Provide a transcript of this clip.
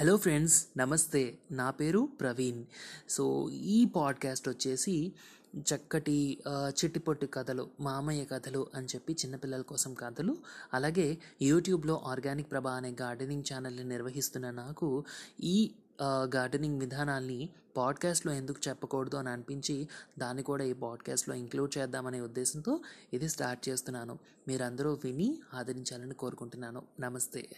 Hello friends నమస్తే. నా పేరు ప్రవీణ్. సో ఈ పాడ్కాస్ట్ వచ్చేసి చక్కటి చిట్టిపొట్టి కథలు మామయ్య కథలు అని చెప్పి చిన్నపిల్లల కోసం కథలు అలాగే యూట్యూబ్లో ఆర్గానిక్ ప్రభా అనే గార్డెనింగ్ ఛానల్ని నిర్వహిస్తున్న నాకు ఈ గార్డెనింగ్ విధానాల్ని పాడ్కాస్ట్లో ఎందుకు చెప్పకూడదు అని అనిపించి దాన్ని కూడా ఈ పాడ్కాస్ట్లో ఇంక్లూడ్ చేద్దామనే ఉద్దేశంతో ఇది స్టార్ట్ చేస్తున్నాను. మీరందరూ విని ఆదరించాలని కోరుకుంటున్నాను. నమస్తే.